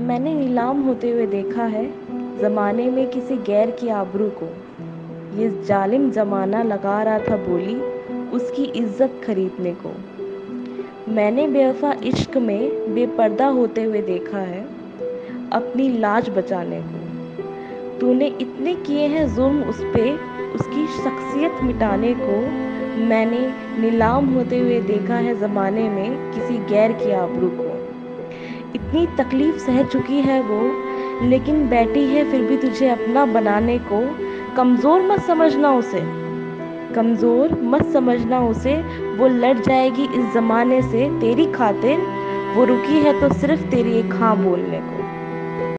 मैंने नीलाम होते हुए देखा है ज़माने में किसी गैर की आबरू को। ये जालिम ज़माना लगा रहा था बोली उसकी इज़्ज़त खरीदने को। मैंने बेवफा इश्क में बेपर्दा होते हुए देखा है अपनी लाज बचाने को। तूने इतने किए हैं जुल्म उस पर उसकी शख्सियत मिटाने को। मैंने नीलाम होते हुए देखा है ज़माने में किसी गैर की आबरू को। इतनी तकलीफ़ सह चुकी है वो, लेकिन बैठी है फिर भी तुझे अपना बनाने को कमज़ोर मत समझना उसे। कमज़ोर मत समझना उसे, वो लड़ जाएगी इस ज़माने से तेरी खातिर, वो रुकी है तो सिर्फ़ तेरी एक हाँ बोलने को।